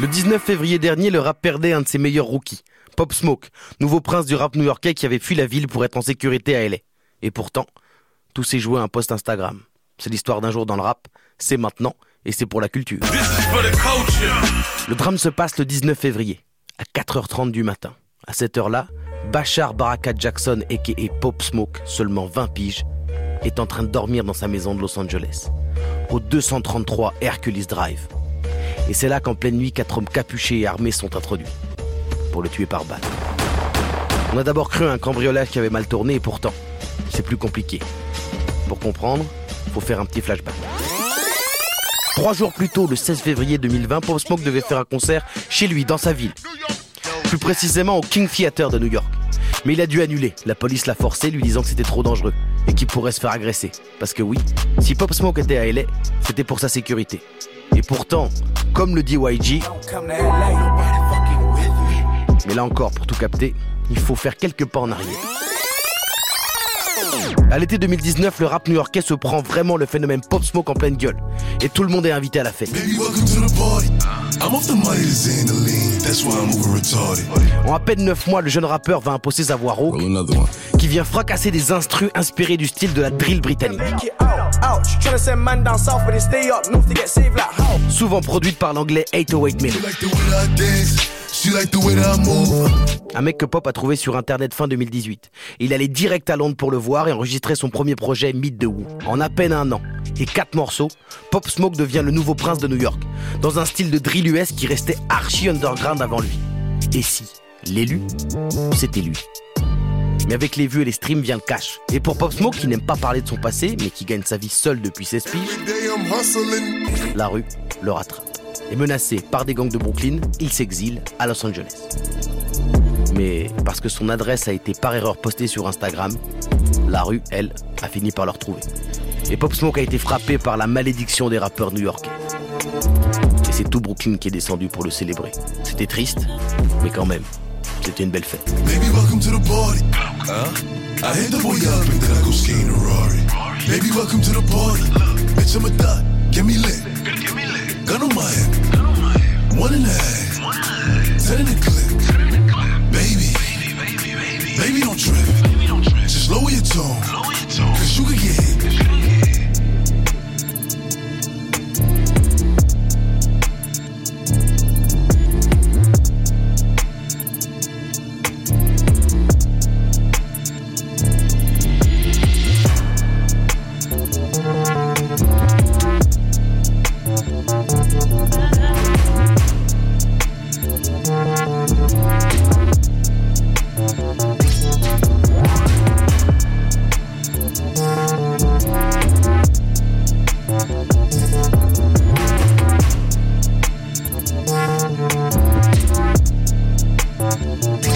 Le 19 février dernier, le rap perdait un de ses meilleurs rookies, Pop Smoke, nouveau prince du rap new-yorkais qui avait fui la ville pour être en sécurité à LA. Et pourtant, tout s'est joué à un post Instagram. C'est l'histoire d'un jour dans le rap, c'est maintenant, et c'est pour la culture. Le drame se passe le 19 février, à 4h30 du matin. À cette heure-là, Bachar Baraka Jackson, a.k.a. Pop Smoke, seulement 20 piges, est en train de dormir dans sa maison de Los Angeles, au 233 Hercules Drive. Et c'est là qu'en pleine nuit, quatre hommes capuchés et armés sont introduits pour le tuer par balle. On a d'abord cru un cambriolage qui avait mal tourné et pourtant, c'est plus compliqué. Pour comprendre, faut faire un petit flashback. Trois jours plus tôt, le 16 février 2020, Pop Smoke devait faire un concert chez lui, dans sa ville. Plus précisément au King Theater de New York. Mais il a dû annuler. La police l'a forcé, lui disant que c'était trop dangereux et qu'il pourrait se faire agresser. Parce que oui, si Pop Smoke était à LA, c'était pour sa sécurité. Et pourtant, comme le dit YG, mais là encore, pour tout capter, il faut faire quelques pas en arrière. À l'été 2019, le rap new-yorkais se prend vraiment le phénomène Pop Smoke en pleine gueule. Et tout le monde est invité à la fête. En à peine 9 mois, le jeune rappeur va imposer sa voix rauque, qui vient fracasser des instrus inspirés du style de la drill britannique. Souvent produite par l'anglais 808 Miller. Un mec que Pop a trouvé sur internet fin 2018. Il allait direct à Londres pour le voir et enregistrer son premier projet Meet the Woo. En à peine un an et quatre morceaux, Pop Smoke devient le nouveau prince de New York, dans un style de drill US qui restait archi underground avant lui. Et si l'élu, c'était lui? Mais avec les vues et les streams vient le cash. Et pour Pop Smoke, qui n'aime pas parler de son passé, mais qui gagne sa vie seul depuis 16 piges, la rue le rattrape. Et menacé par des gangs de Brooklyn, il s'exile à Los Angeles. Mais parce que son adresse a été par erreur postée sur Instagram, la rue, elle, a fini par le retrouver. Et Pop Smoke a été frappé par la malédiction des rappeurs new-yorkais. Et c'est tout Brooklyn qui est descendu pour le célébrer. C'était triste, mais quand même, c'était une belle fête. Baby, welcome to the party. Huh? I hit the boy up and then I go skiing a Rari. Baby, welcome to the party. Bitch, I'm a thot. Get me lit. Gun on my head. One and a half. Ten in the clip. Baby, baby, baby. Baby, don't trip. Just lower your tone. Bye.